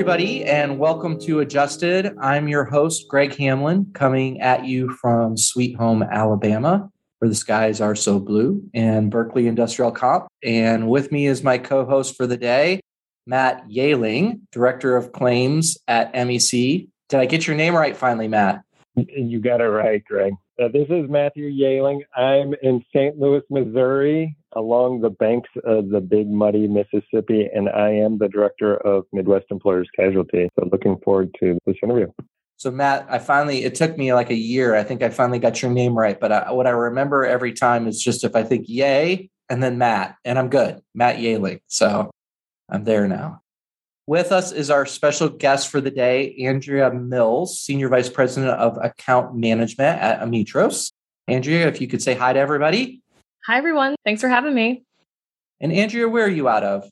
everybody, and welcome to Adjusted. I'm your host, Greg Hamlin, coming at you from Sweet Home, Alabama, where the skies are so blue, and Berkley Industrial Comp. And with me is my co host for the day, Matt Yealing, Director of Claims at MEC. Did I get your name right finally, Matt? You got it right, Greg. Uh, this is Matthew Yaling. I'm in St. Louis, Missouri, along the banks of the big muddy Mississippi, and I am the director of Midwest Employers Casualty. So looking forward to this interview. So Matt, I finally it took me like a year. I think I finally got your name right, but I, what I remember every time is just if I think yay and then Matt, and I'm good. Matt Yaling. So I'm there now. With us is our special guest for the day, Andrea Mills, Senior Vice President of Account Management at Ametros. Andrea, if you could say hi to everybody. Hi, everyone. Thanks for having me. And Andrea, where are you out of?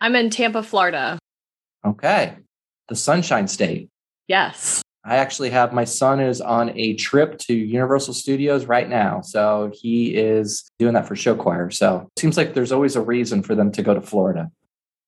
I'm in Tampa, Florida. Okay. The Sunshine State. Yes. I actually have my son is on a trip to Universal Studios right now. So he is doing that for show choir. So it seems like there's always a reason for them to go to Florida.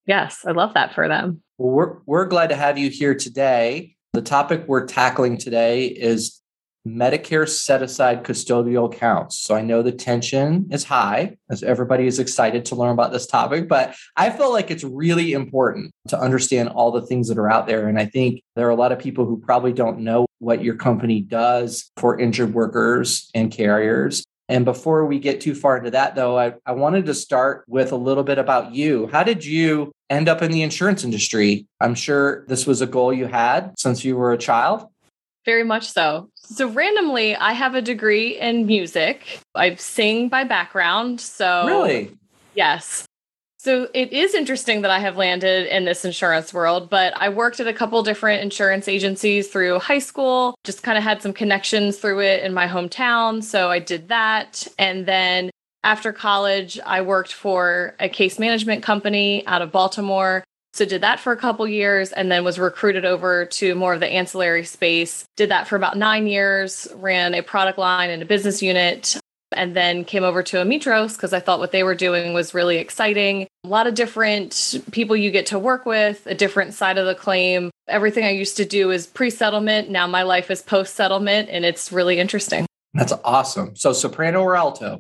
Yes, I love that for them. Well, we're, we're glad to have you here today. The topic we're tackling today is Medicare set aside custodial accounts. So I know the tension is high as everybody is excited to learn about this topic, but I feel like it's really important to understand all the things that are out there. And I think there are a lot of people who probably don't know what your company does for injured workers and carriers. And before we get too far into that, though, I, I wanted to start with a little bit about you. How did you end up in the insurance industry? I'm sure this was a goal you had since you were a child. Very much so. So, randomly, I have a degree in music. I sing by background. So, really? Yes. So it is interesting that I have landed in this insurance world, but I worked at a couple different insurance agencies through high school, just kind of had some connections through it in my hometown. So I did that. And then after college, I worked for a case management company out of Baltimore. So did that for a couple years and then was recruited over to more of the ancillary space. Did that for about 9 years, ran a product line and a business unit and then came over to Ametros because I thought what they were doing was really exciting. A lot of different people you get to work with, a different side of the claim. Everything I used to do is pre settlement. Now my life is post settlement, and it's really interesting. That's awesome. So, soprano or alto?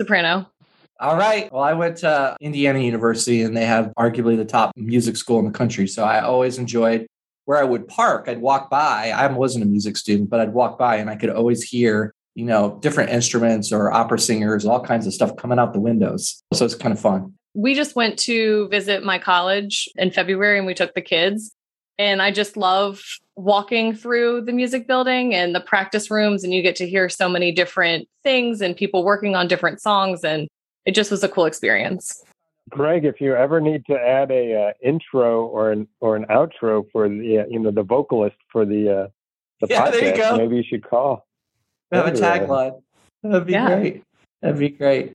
Soprano. All right. Well, I went to Indiana University and they have arguably the top music school in the country. So I always enjoyed where I would park. I'd walk by. I wasn't a music student, but I'd walk by and I could always hear you know, different instruments or opera singers, all kinds of stuff coming out the windows. So it's kind of fun. We just went to visit my college in February and we took the kids. And I just love walking through the music building and the practice rooms, and you get to hear so many different things and people working on different songs. And it just was a cool experience. Greg, if you ever need to add a uh, intro or an or an outro for the uh, you know the vocalist for the uh, the yeah, podcast, you maybe you should call have a tagline. That'd be yeah. great. That'd be great.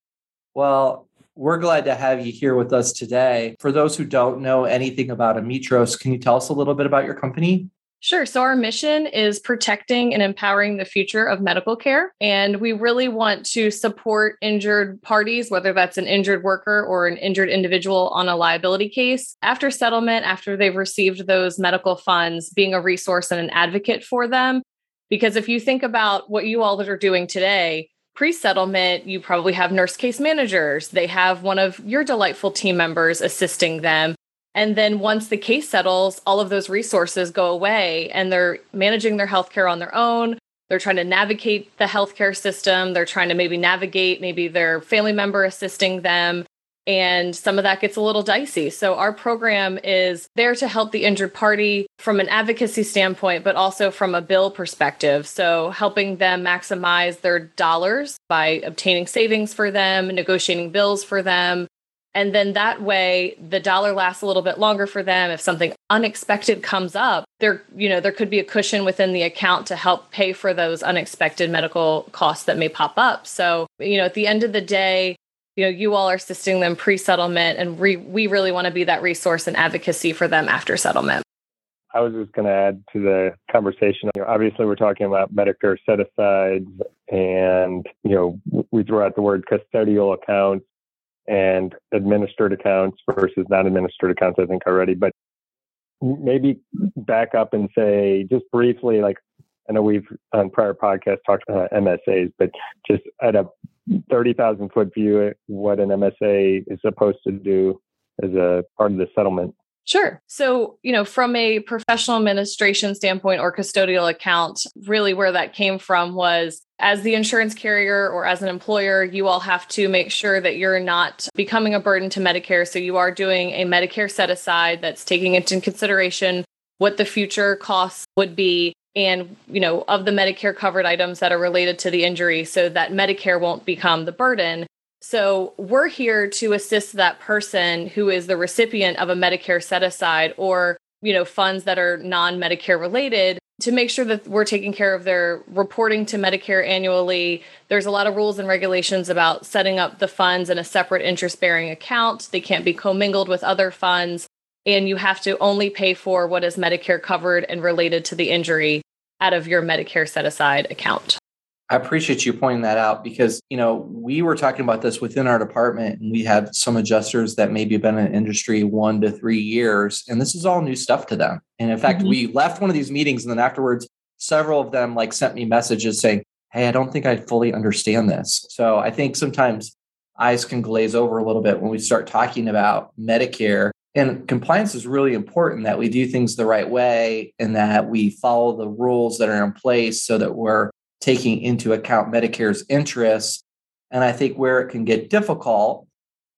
Well, we're glad to have you here with us today. For those who don't know anything about Ametros, can you tell us a little bit about your company? Sure. So, our mission is protecting and empowering the future of medical care. And we really want to support injured parties, whether that's an injured worker or an injured individual on a liability case, after settlement, after they've received those medical funds, being a resource and an advocate for them because if you think about what you all that are doing today, pre settlement, you probably have nurse case managers. They have one of your delightful team members assisting them. And then once the case settles, all of those resources go away and they're managing their healthcare on their own. They're trying to navigate the healthcare system. They're trying to maybe navigate maybe their family member assisting them and some of that gets a little dicey. So, our program is there to help the injured party from an advocacy standpoint, but also from a bill perspective. So, helping them maximize their dollars by obtaining savings for them, negotiating bills for them. And then that way, the dollar lasts a little bit longer for them. If something unexpected comes up, there, you know, there could be a cushion within the account to help pay for those unexpected medical costs that may pop up. So, you know, at the end of the day, you know you all are assisting them pre-settlement and re- we really want to be that resource and advocacy for them after settlement. I was just going to add to the conversation you know, obviously we're talking about medicare set asides and you know we throw out the word custodial accounts and administered accounts versus non administered accounts i think already but maybe back up and say just briefly, like I know we've on prior podcasts talked about MSAs, but just at a 30,000 foot view, eh, what an MSA is supposed to do as a part of the settlement. Sure. So, you know, from a professional administration standpoint or custodial account, really where that came from was as the insurance carrier or as an employer, you all have to make sure that you're not becoming a burden to Medicare. So, you are doing a Medicare set aside that's taking into consideration what the future costs would be and you know of the medicare covered items that are related to the injury so that medicare won't become the burden. So we're here to assist that person who is the recipient of a medicare set aside or you know funds that are non-medicare related to make sure that we're taking care of their reporting to medicare annually. There's a lot of rules and regulations about setting up the funds in a separate interest bearing account. They can't be commingled with other funds and you have to only pay for what is Medicare covered and related to the injury out of your Medicare set aside account. I appreciate you pointing that out because, you know, we were talking about this within our department and we had some adjusters that maybe have been in industry one to three years. And this is all new stuff to them. And in fact, mm-hmm. we left one of these meetings and then afterwards, several of them like sent me messages saying, Hey, I don't think I fully understand this. So I think sometimes eyes can glaze over a little bit when we start talking about Medicare and compliance is really important that we do things the right way and that we follow the rules that are in place so that we're taking into account Medicare's interests. And I think where it can get difficult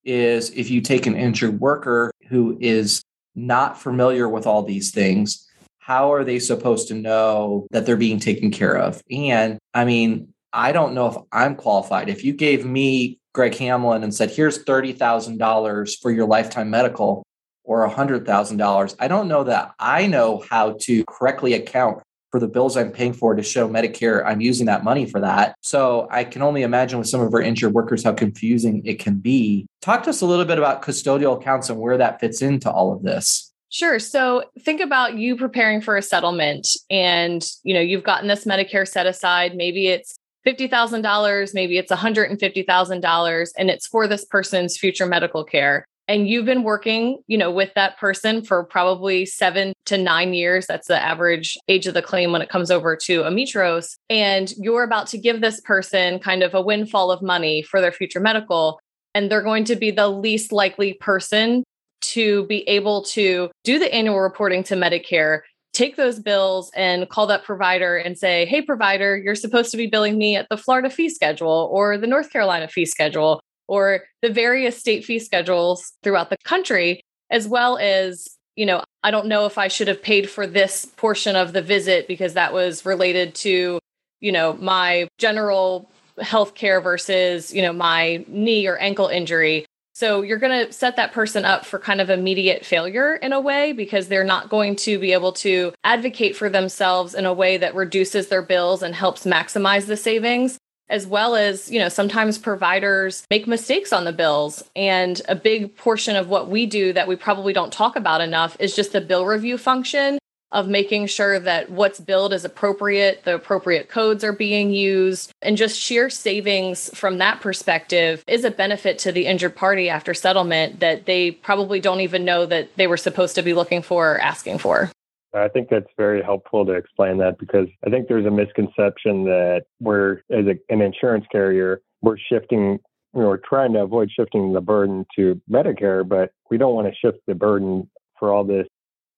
is if you take an injured worker who is not familiar with all these things, how are they supposed to know that they're being taken care of? And I mean, I don't know if I'm qualified. If you gave me Greg Hamlin and said, here's $30,000 for your lifetime medical, or $100,000. I don't know that I know how to correctly account for the bills I'm paying for to show Medicare I'm using that money for that. So I can only imagine with some of our injured workers how confusing it can be. Talk to us a little bit about custodial accounts and where that fits into all of this. Sure. So think about you preparing for a settlement and you know you've gotten this Medicare set aside, maybe it's $50,000, maybe it's $150,000 and it's for this person's future medical care and you've been working you know with that person for probably seven to nine years. That's the average age of the claim when it comes over to ametros. And you're about to give this person kind of a windfall of money for their future medical and they're going to be the least likely person to be able to do the annual reporting to medicare take those bills and call that provider and say hey provider you're supposed to be billing me at the florida fee schedule or the north carolina fee schedule or the various state fee schedules throughout the country, as well as, you know, I don't know if I should have paid for this portion of the visit because that was related to, you know, my general health care versus, you know, my knee or ankle injury. So you're going to set that person up for kind of immediate failure in a way because they're not going to be able to advocate for themselves in a way that reduces their bills and helps maximize the savings as well as you know sometimes providers make mistakes on the bills. And a big portion of what we do that we probably don't talk about enough is just the bill review function of making sure that what's billed is appropriate the appropriate codes are being used and just sheer savings from that perspective is a benefit to the injured party after settlement that they probably don't even know that they were supposed to be looking for or asking for I think that's very helpful to explain that because I think there's a misconception that we're, as a, an insurance carrier, we're shifting, we're trying to avoid shifting the burden to Medicare, but we don't want to shift the burden for all this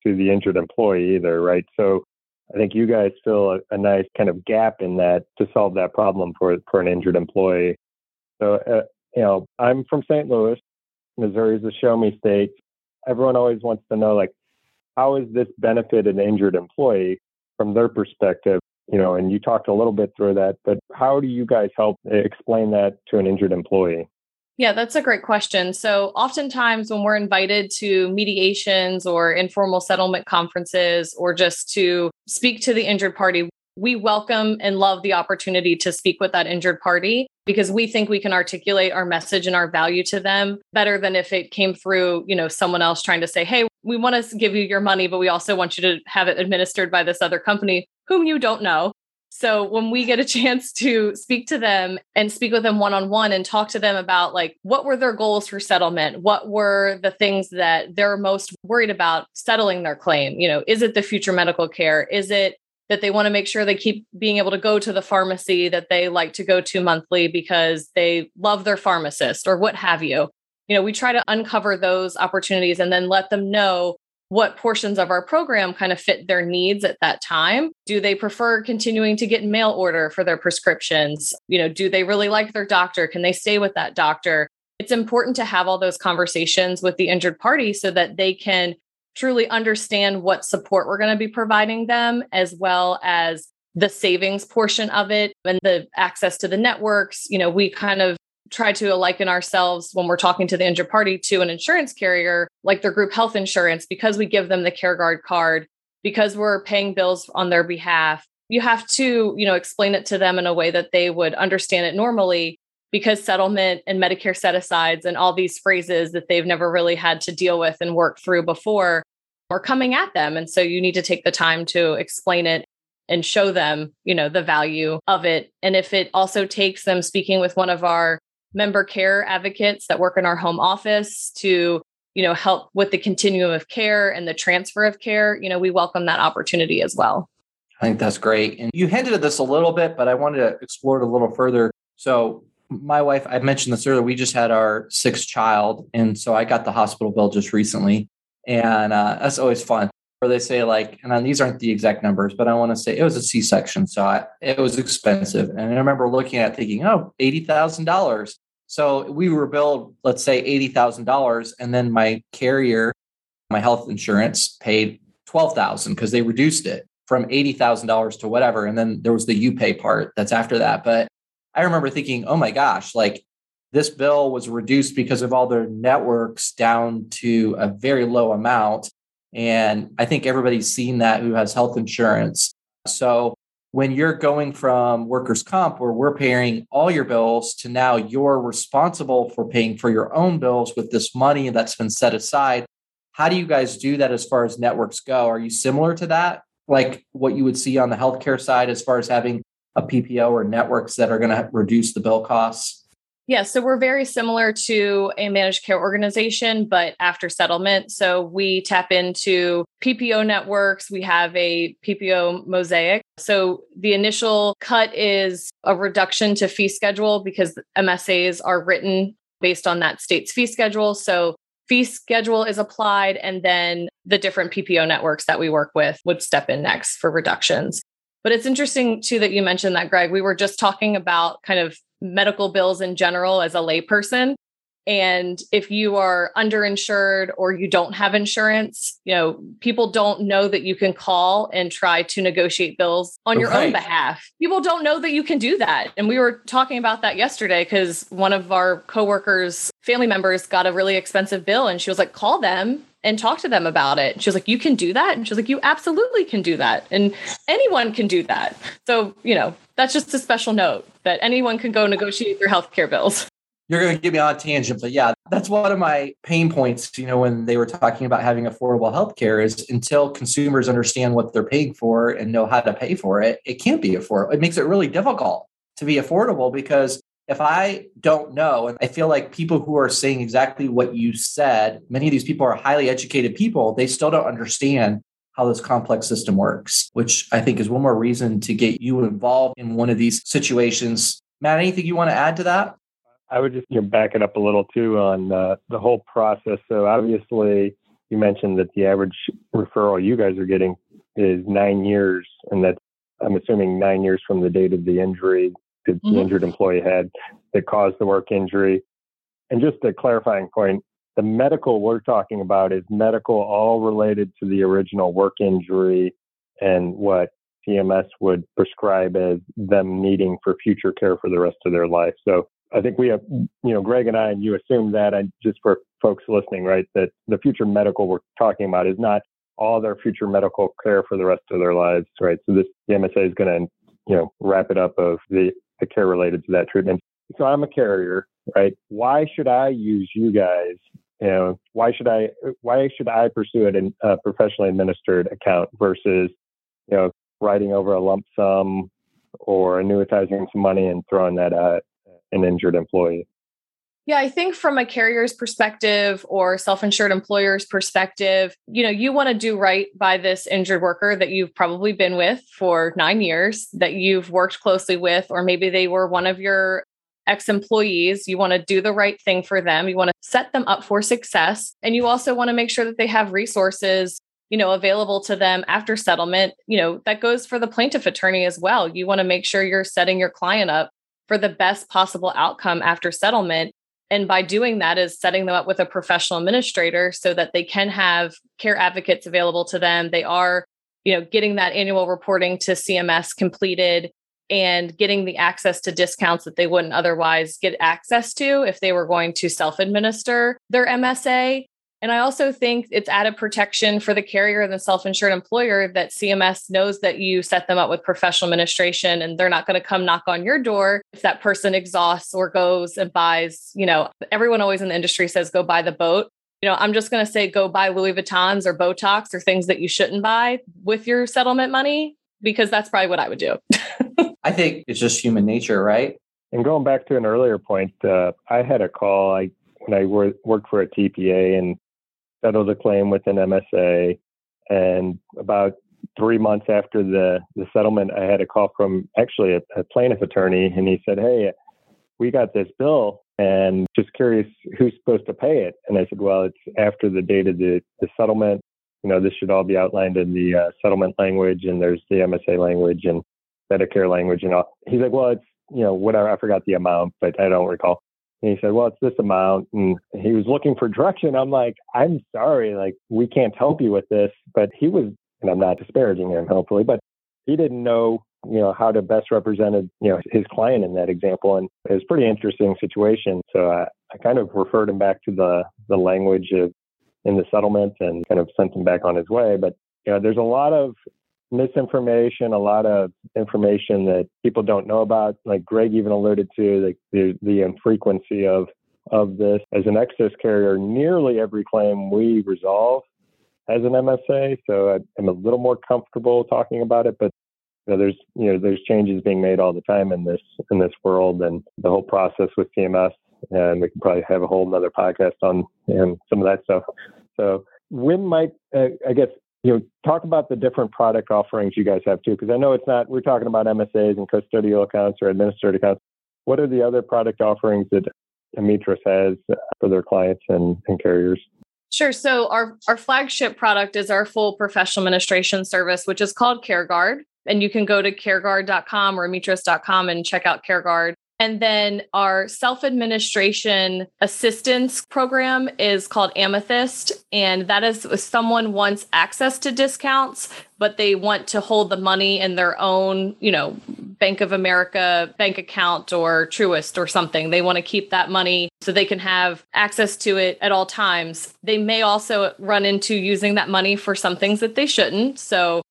to the injured employee either, right? So I think you guys fill a, a nice kind of gap in that to solve that problem for for an injured employee. So, uh, you know, I'm from St. Louis. Missouri is a show me state. Everyone always wants to know, like, how is this benefit an injured employee from their perspective? You know, and you talked a little bit through that, but how do you guys help explain that to an injured employee? Yeah, that's a great question. So, oftentimes when we're invited to mediations or informal settlement conferences or just to speak to the injured party, we welcome and love the opportunity to speak with that injured party because we think we can articulate our message and our value to them better than if it came through, you know, someone else trying to say, "Hey, we want to give you your money, but we also want you to have it administered by this other company whom you don't know." So when we get a chance to speak to them and speak with them one on one and talk to them about like what were their goals for settlement? What were the things that they're most worried about settling their claim? You know, is it the future medical care? Is it that they want to make sure they keep being able to go to the pharmacy that they like to go to monthly because they love their pharmacist or what have you? You know, we try to uncover those opportunities and then let them know what portions of our program kind of fit their needs at that time. Do they prefer continuing to get mail order for their prescriptions? You know, do they really like their doctor? Can they stay with that doctor? It's important to have all those conversations with the injured party so that they can truly understand what support we're going to be providing them, as well as the savings portion of it and the access to the networks. You know, we kind of try to liken ourselves when we're talking to the injured party to an insurance carrier like their group health insurance because we give them the CareGuard card because we're paying bills on their behalf you have to you know explain it to them in a way that they would understand it normally because settlement and medicare set asides and all these phrases that they've never really had to deal with and work through before are coming at them. And so you need to take the time to explain it and show them you know the value of it. And if it also takes them speaking with one of our member care advocates that work in our home office to you know help with the continuum of care and the transfer of care you know we welcome that opportunity as well. I think that's great. And you hinted at this a little bit but i wanted to explore it a little further. So my wife i mentioned this earlier we just had our sixth child. And so i got the hospital bill just recently and uh, that's always fun. Where they say like and these aren't the exact numbers but i want to say it was a c-section so I, it was expensive. And i remember looking at thinking oh $80000 so we were billed let's say $80000 and then my carrier my health insurance paid 12000 because they reduced it from $80000 to whatever and then there was the you pay part that's after that. But i remember thinking oh my gosh like this bill was reduced because of all their networks down to a very low amount and I think everybody's seen that who has health insurance. So when you're going from workers' comp, where we're paying all your bills, to now you're responsible for paying for your own bills with this money that's been set aside, how do you guys do that as far as networks go? Are you similar to that? Like what you would see on the healthcare side as far as having a PPO or networks that are going to reduce the bill costs? Yeah, so we're very similar to a managed care organization, but after settlement. So we tap into PPO networks. We have a PPO mosaic. So the initial cut is a reduction to fee schedule because MSAs are written based on that state's fee schedule. So fee schedule is applied, and then the different PPO networks that we work with would step in next for reductions. But it's interesting too that you mentioned that, Greg. We were just talking about kind of medical bills in general as a layperson. And if you are underinsured or you don't have insurance, you know, people don't know that you can call and try to negotiate bills on your right. own behalf. People don't know that you can do that. And we were talking about that yesterday because one of our coworkers, family members got a really expensive bill and she was like, call them and talk to them about it. She was like, You can do that? And she was like, You absolutely can do that. And anyone can do that. So, you know, that's just a special note that anyone can go negotiate their healthcare bills. You're going to get me on a tangent, but yeah, that's one of my pain points. You know, when they were talking about having affordable healthcare, is until consumers understand what they're paying for and know how to pay for it, it can't be affordable. It makes it really difficult to be affordable because if I don't know, and I feel like people who are saying exactly what you said, many of these people are highly educated people, they still don't understand how this complex system works, which I think is one more reason to get you involved in one of these situations. Matt, anything you want to add to that? I would just you know, back it up a little too on uh, the whole process. So obviously, you mentioned that the average referral you guys are getting is nine years, and that's I'm assuming nine years from the date of the injury that mm-hmm. the injured employee had that caused the work injury. And just a clarifying point, the medical we're talking about is medical all related to the original work injury and what CMS would prescribe as them needing for future care for the rest of their life. So I think we have, you know, Greg and I, and you assume that, and just for folks listening, right, that the future medical we're talking about is not all their future medical care for the rest of their lives, right? So this the MSA is going to, you know, wrap it up of the, the care related to that treatment. So I'm a carrier, right? Why should I use you guys you know why should i why should i pursue it in a professionally administered account versus you know writing over a lump sum or annuitizing some money and throwing that at an injured employee? Yeah, I think from a carrier's perspective or self-insured employer's perspective, you know, you want to do right by this injured worker that you've probably been with for 9 years, that you've worked closely with or maybe they were one of your ex-employees. You want to do the right thing for them. You want to set them up for success, and you also want to make sure that they have resources you know available to them after settlement you know that goes for the plaintiff attorney as well you want to make sure you're setting your client up for the best possible outcome after settlement and by doing that is setting them up with a professional administrator so that they can have care advocates available to them. They are you know getting that annual reporting to cms completed and getting the access to discounts that they wouldn't otherwise get access to if they were going to self administer their msa and I also think it's added protection for the carrier and the self insured employer that CMS knows that you set them up with professional administration and they're not going to come knock on your door if that person exhausts or goes and buys. You know, everyone always in the industry says go buy the boat. You know, I'm just going to say go buy Louis Vuittons or Botox or things that you shouldn't buy with your settlement money because that's probably what I would do. I think it's just human nature, right? And going back to an earlier point, uh, I had a call. I when I worked for a TPA, and settled a claim with an MSA. And about three months after the, the settlement, I had a call from actually a, a plaintiff attorney, and he said, Hey, we got this bill and just curious who's supposed to pay it. And I said, Well, it's after the date of the, the settlement. You know, this should all be outlined in the uh, settlement language, and there's the MSA language and Medicare language and all. He's like, Well, it's, you know, whatever. I forgot the amount, but I don't recall. And he said, well, it's this amount. And he was looking for direction. I'm like, I'm sorry, like, we can't help you with this. But he was, and I'm not disparaging him, hopefully, but he didn't know, you know, how to best represent, you know, his client in that example. And it was pretty interesting situation. So I, I kind of referred him back to the, the language of in the settlement and kind of sent him back on his way. But, you know, there's a lot of misinformation, a lot of information that people don't know about. Like Greg even alluded to, like the, the infrequency of of this. As an excess carrier, nearly every claim we resolve has an MSA, so I'm a little more comfortable talking about it. But you know, there's you know there's changes being made all the time in this in this world, and the whole process with CMS. And we can probably have a whole other podcast on and some of that stuff. So when might uh, I guess you know, talk about the different product offerings you guys have too, because I know it's not, we're talking about MSAs and custodial accounts or administered accounts. What are the other product offerings that Ametros has for their clients and, and carriers? Sure. So our, our flagship product is our full professional administration service, which is called CareGuard. And you can go to careguard.com or ametros.com and check out CareGuard. And then our self administration assistance program is called Amethyst. And that is if someone wants access to discounts, but they want to hold the money in their own, you know, Bank of America bank account or Truist or something. They want to keep that money so they can have access to it at all times. They may also run into using that money for some things that they shouldn't. So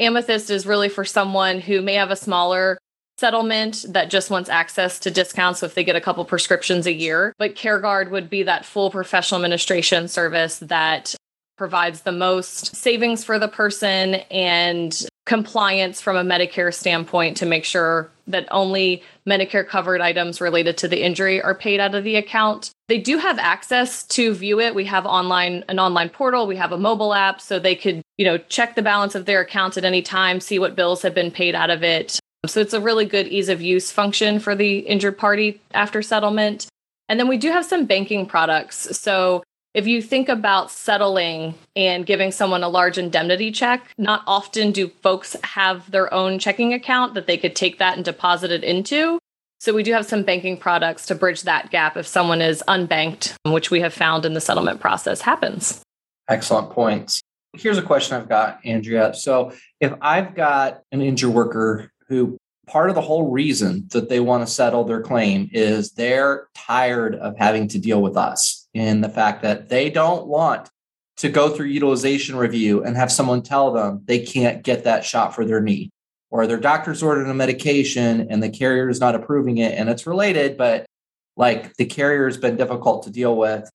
Amethyst is really for someone who may have a smaller settlement that just wants access to discounts if they get a couple prescriptions a year. But CareGuard would be that full professional administration service that provides the most savings for the person and compliance from a Medicare standpoint to make sure that only Medicare covered items related to the injury are paid out of the account. They do have access to view it. We have online an online portal, we have a mobile app so they could, you know, check the balance of their account at any time, see what bills have been paid out of it. So it's a really good ease of use function for the injured party after settlement. And then we do have some banking products. So if you think about settling and giving someone a large indemnity check, not often do folks have their own checking account that they could take that and deposit it into. So we do have some banking products to bridge that gap if someone is unbanked, which we have found in the settlement process happens. Excellent points. Here's a question I've got, Andrea. So if I've got an injured worker who part of the whole reason that they want to settle their claim is they're tired of having to deal with us in the fact that they don't want to go through utilization review and have someone tell them they can't get that shot for their knee. Or their doctor's ordered a medication and the carrier is not approving it and it's related but like the carrier has been difficult to deal with.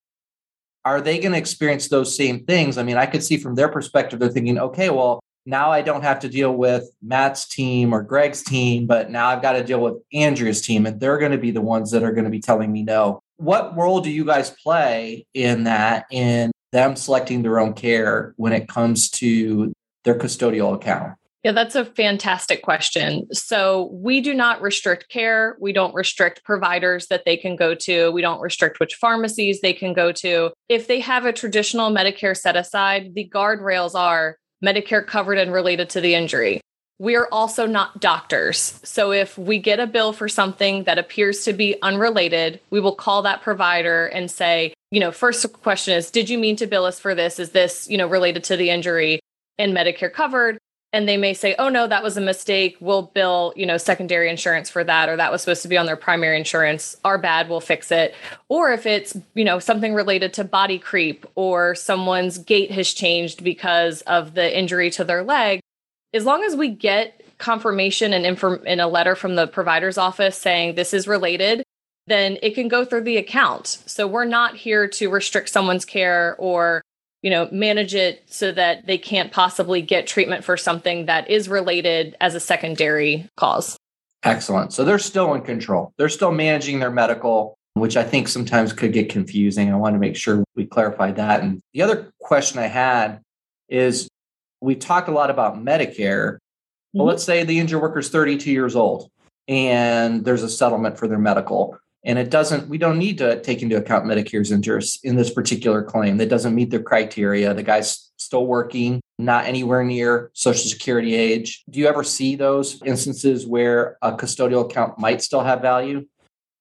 Are they going to experience those same things? I mean i could see from their perspective they're thinking okay well now I don't have to deal with Matt's team or Greg's team, but now I've got to deal with Andrea's team, and they're going to be the ones that are going to be telling me no. What role do you guys play in that, in them selecting their own care when it comes to their custodial account? Yeah, that's a fantastic question. So, we do not restrict care. We don't restrict providers that they can go to. We don't restrict which pharmacies they can go to. If they have a traditional Medicare set aside, the guardrails are Medicare covered and related to the injury. We are also not doctors. So if we get a bill for something that appears to be unrelated, we will call that provider and say, you know, first question is, did you mean to bill us for this? Is this, you know, related to the injury and Medicare covered? And they may say oh no that was a mistake. We'll bill you know secondary insurance for that or that was supposed to be on their primary insurance. Our bad we'll fix it. Or if it's you know something related to body creep or someone's gait has changed because of the injury to their leg as long as we get confirmation and inform in a letter from the provider's office saying this is related then it can go through the account. So we're not here to restrict someone's care or you know manage it so that they can't possibly get treatment for something that is related as a secondary cause. Excellent. So they're still in control. They're still managing their medical which i think sometimes could get confusing. I want to make sure we clarify that. And the other question i had is we talked a lot about medicare mm-hmm. well let's say the injured worker is 32 years old and there's a settlement for their medical and it doesn't we don't need to take into account medicare's interest in this particular claim. That doesn't meet the criteria. The guy's still working not anywhere near social security age. Do you ever see those instances where a custodial account might still have value?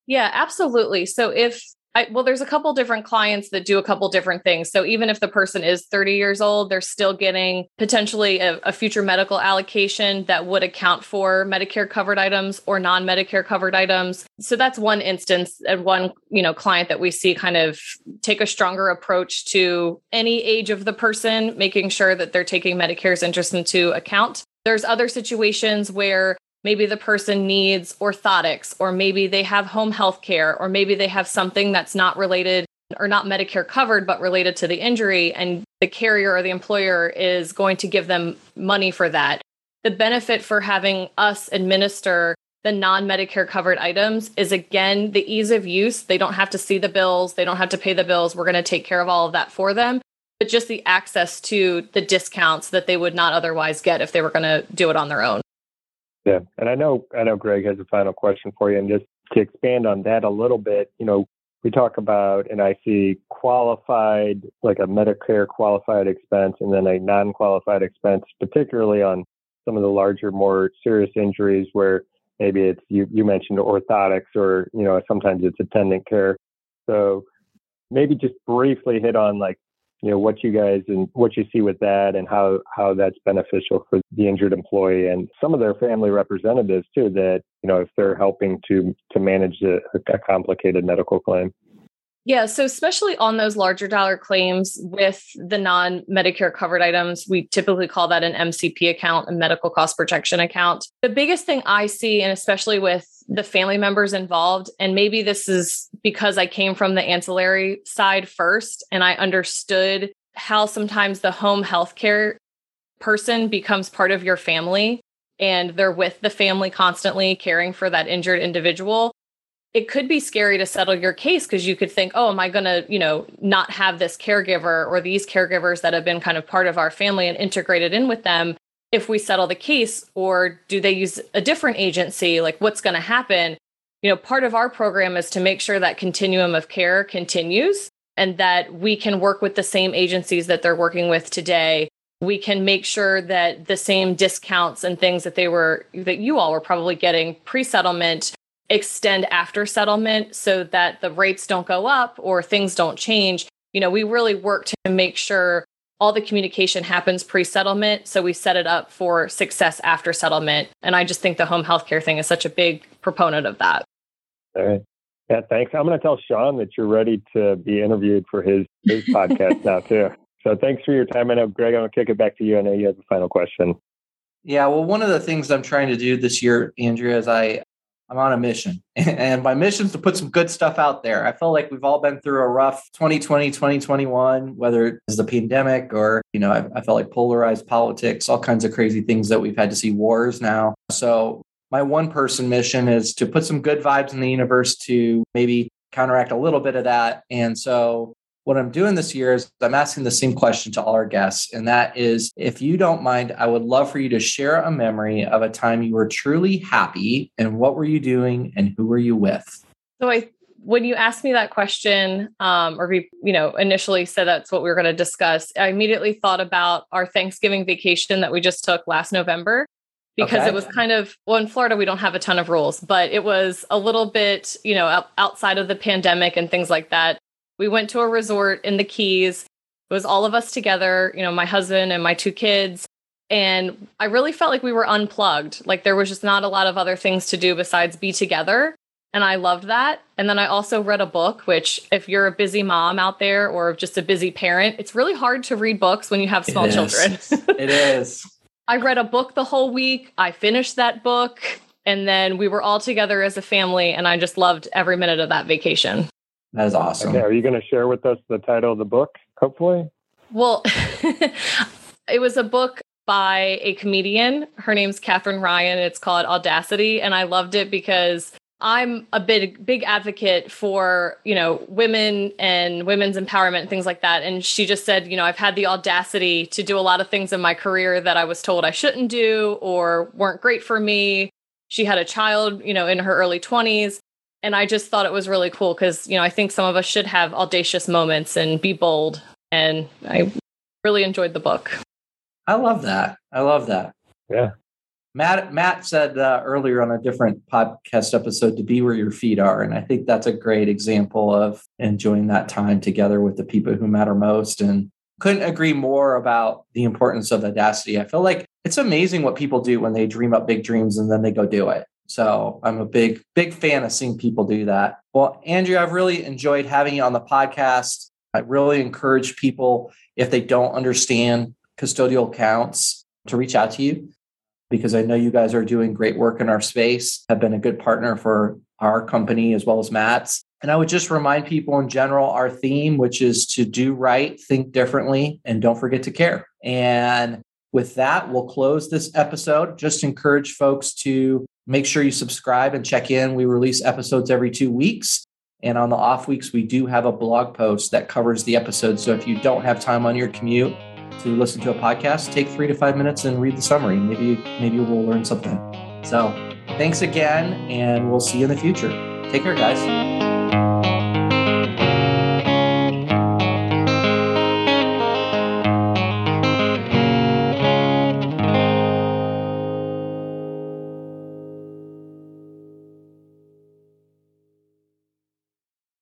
Yeah absolutely. So if I, well, there's a couple different clients that do a couple different things. So even if the person is 30 years old, they're still getting potentially a, a future medical allocation that would account for Medicare covered items or non-Medicare covered items. So that's one instance and one, you know, client that we see kind of take a stronger approach to any age of the person, making sure that they're taking Medicare's interest into account. There's other situations where maybe the person needs orthotics or maybe they have home health care or maybe they have something that's not related or not medicare covered but related to the injury and the carrier or the employer is going to give them money for that the benefit for having us administer the non Medicare covered items is again the ease of use. They don't have to see the bills, they don't have to pay the bills. We're going to take care of all of that for them. But just the access to the discounts that they would not otherwise get if they were going to do it on their own. Yeah, and I know I know Greg has a final question for you, and just to expand on that a little bit, you know, we talk about and I see qualified like a Medicare qualified expense and then a non-qualified expense, particularly on some of the larger, more serious injuries where maybe it's you you mentioned orthotics or you know sometimes it's attendant care. So maybe just briefly hit on like you know what you guys and what you see with that and how how that's beneficial for the injured employee and some of their family representatives too that you know if they're helping to to manage a, a complicated medical claim yeah, so especially on those larger dollar claims with the non Medicare covered items, we typically call that an MCP account, a medical cost protection account. The biggest thing I see, and especially with the family members involved, and maybe this is because I came from the ancillary side first and I understood how sometimes the home healthcare person becomes part of your family and they're with the family constantly caring for that injured individual. It could be scary to settle your case because you could think, oh, am I going to, you know, not have this caregiver or these caregivers that have been kind of part of our family and integrated in with them if we settle the case? Or do they use a different agency? Like, what's going to happen? You know, part of our program is to make sure that continuum of care continues and that we can work with the same agencies that they're working with today. We can make sure that the same discounts and things that they were, that you all were probably getting pre settlement extend after settlement so that the rates don't go up or things don't change. You know, we really work to make sure all the communication happens pre settlement. So we set it up for success after settlement. And I just think the home healthcare thing is such a big proponent of that. All right. Yeah, thanks. I'm going to tell Sean that you're ready to be interviewed for his, his podcast now, too. So thanks for your time. I know, Greg, I'm going to kick it back to you. I know you have a final question. Yeah, well, one of the things I'm trying to do this year, Andrea, is I I'm on a mission. And my mission is to put some good stuff out there. I feel like we've all been through a rough 2020, 2021, whether it's the pandemic or, you know, I, I felt like polarized politics, all kinds of crazy things that we've had to see wars now. So my one person mission is to put some good vibes in the universe to maybe counteract a little bit of that. And so what I'm doing this year is I'm asking the same question to all our guests. And that is if you don't mind, I would love for you to share a memory of a time you were truly happy and what were you doing and who were you with? So I when you asked me that question, um, or we, you know, initially said that's what we were going to discuss, I immediately thought about our Thanksgiving vacation that we just took last November because okay. it was kind of well in Florida we don't have a ton of rules, but it was a little bit, you know, outside of the pandemic and things like that. We went to a resort in the Keys. It was all of us together, you know, my husband and my two kids. And I really felt like we were unplugged. Like there was just not a lot of other things to do besides be together. And I loved that. And then I also read a book, which, if you're a busy mom out there or just a busy parent, it's really hard to read books when you have small children. it is. I read a book the whole week. I finished that book. And then we were all together as a family. And I just loved every minute of that vacation. That is awesome. Okay, are you going to share with us the title of the book, hopefully? Well, it was a book by a comedian. Her name's Katherine Ryan. It's called Audacity. And I loved it because I'm a big, big advocate for, you know, women and women's empowerment and things like that. And she just said, you know, I've had the audacity to do a lot of things in my career that I was told I shouldn't do or weren't great for me. She had a child, you know, in her early 20s and I just thought it was really cool because you know I think some of us should have audacious moments and be bold, and I really enjoyed the book. I love that. I love that. Yeah. Matt Matt said uh, earlier on a different podcast episode to be where your feet are, and I think that's a great example of enjoying that time together with the people who matter most. And couldn't agree more about the importance of audacity. I feel like it's amazing what people do when they dream up big dreams and then they go do it. So I'm a big, big fan of seeing people do that. Well, Andrew, I've really enjoyed having you on the podcast. I really encourage people, if they don't understand custodial accounts, to reach out to you because I know you guys are doing great work in our space, have been a good partner for our company as well as Matt's. And I would just remind people in general our theme, which is to do right, think differently, and don't forget to care. And with that, we'll close this episode. Just encourage folks to Make sure you subscribe and check in. We release episodes every two weeks. And on the off weeks, we do have a blog post that covers the episode. So if you don't have time on your commute to listen to a podcast, take three to five minutes and read the summary. Maybe maybe we'll learn something. So thanks again, and we'll see you in the future. Take care, guys.